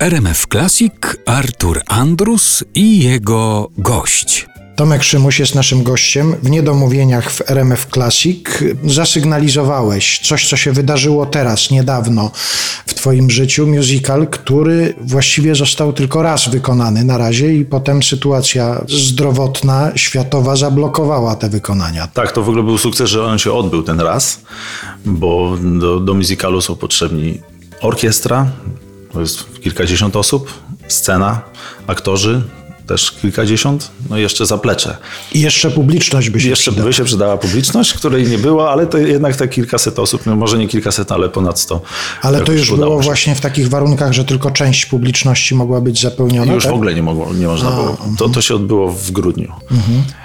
RMF Classic Artur Andrus i jego gość. Tomek Szymuś jest naszym gościem. W niedomówieniach w RMF Classic zasygnalizowałeś coś, co się wydarzyło teraz, niedawno w Twoim życiu. Musical, który właściwie został tylko raz wykonany na razie i potem sytuacja zdrowotna, światowa zablokowała te wykonania. Tak, to w ogóle był sukces, że on się odbył ten raz, bo do, do musicalu są potrzebni orkiestra, to jest kilkadziesiąt osób, scena, aktorzy, też kilkadziesiąt, no i jeszcze zaplecze. I jeszcze publiczność by się Jeszcze przydała. by się przydała publiczność, której nie było, ale to jednak te kilkaset osób, no może nie kilkaset, ale ponad sto. Ale to już było się. właśnie w takich warunkach, że tylko część publiczności mogła być zapełniona. Już tak? w ogóle nie, mogło, nie można było. To, to się odbyło w grudniu.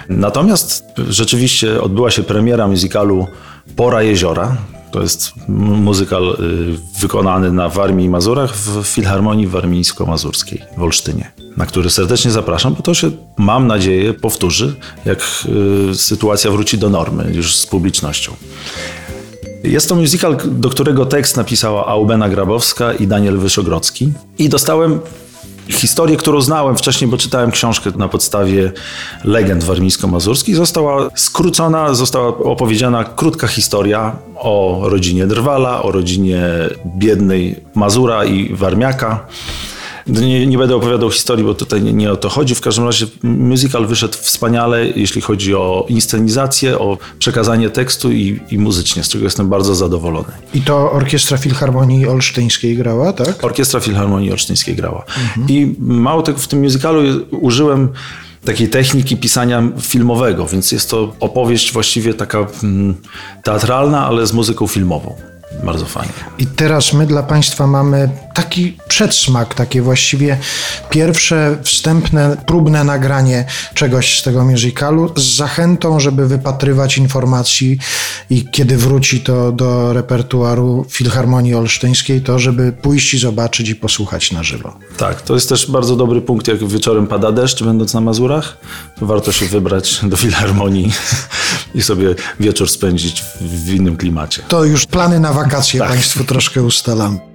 Natomiast rzeczywiście odbyła się premiera musicalu Pora Jeziora. To jest muzykal y, wykonany na Warmii i Mazurach w Filharmonii Warmińsko-Mazurskiej w Olsztynie, na który serdecznie zapraszam, bo to się, mam nadzieję, powtórzy, jak y, sytuacja wróci do normy już z publicznością. Jest to musical, do którego tekst napisała Aubena Grabowska i Daniel Wyszogrodzki. I dostałem historię, którą znałem wcześniej, bo czytałem książkę na podstawie legend warmińsko-mazurskich. Została skrócona, została opowiedziana krótka historia o rodzinie Drwala, o rodzinie biednej Mazura i Warmiaka. Nie, nie będę opowiadał historii, bo tutaj nie, nie o to chodzi. W każdym razie musical wyszedł wspaniale, jeśli chodzi o inscenizację, o przekazanie tekstu i, i muzycznie, z czego jestem bardzo zadowolony. I to Orkiestra Filharmonii Olsztyńskiej grała, tak? Orkiestra Filharmonii Olsztyńskiej grała. I mało tego, w tym musicalu użyłem takiej techniki pisania filmowego, więc jest to opowieść właściwie taka mm, teatralna, ale z muzyką filmową. Bardzo fajnie. I teraz my dla Państwa mamy taki przedsmak, takie właściwie pierwsze, wstępne, próbne nagranie czegoś z tego musicalu z zachętą, żeby wypatrywać informacji i kiedy wróci to do repertuaru Filharmonii Olsztyńskiej, to żeby pójść i zobaczyć i posłuchać na żywo. Tak, to jest też bardzo dobry punkt, jak wieczorem pada deszcz, będąc na Mazurach, to warto się wybrać do Filharmonii i sobie wieczór spędzić w, innym klimacie. To już plany na wakacje Państwu troszkę ustalamy.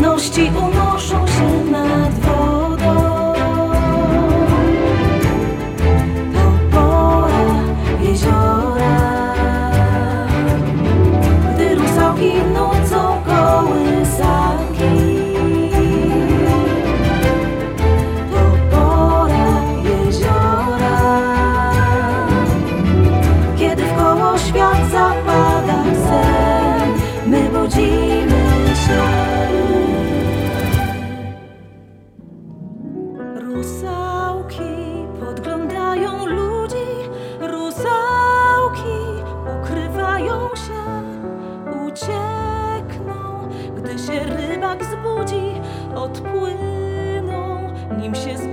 ciemności unoszą się na się rybak zbudzi, odpłyną, nim się zbudzi.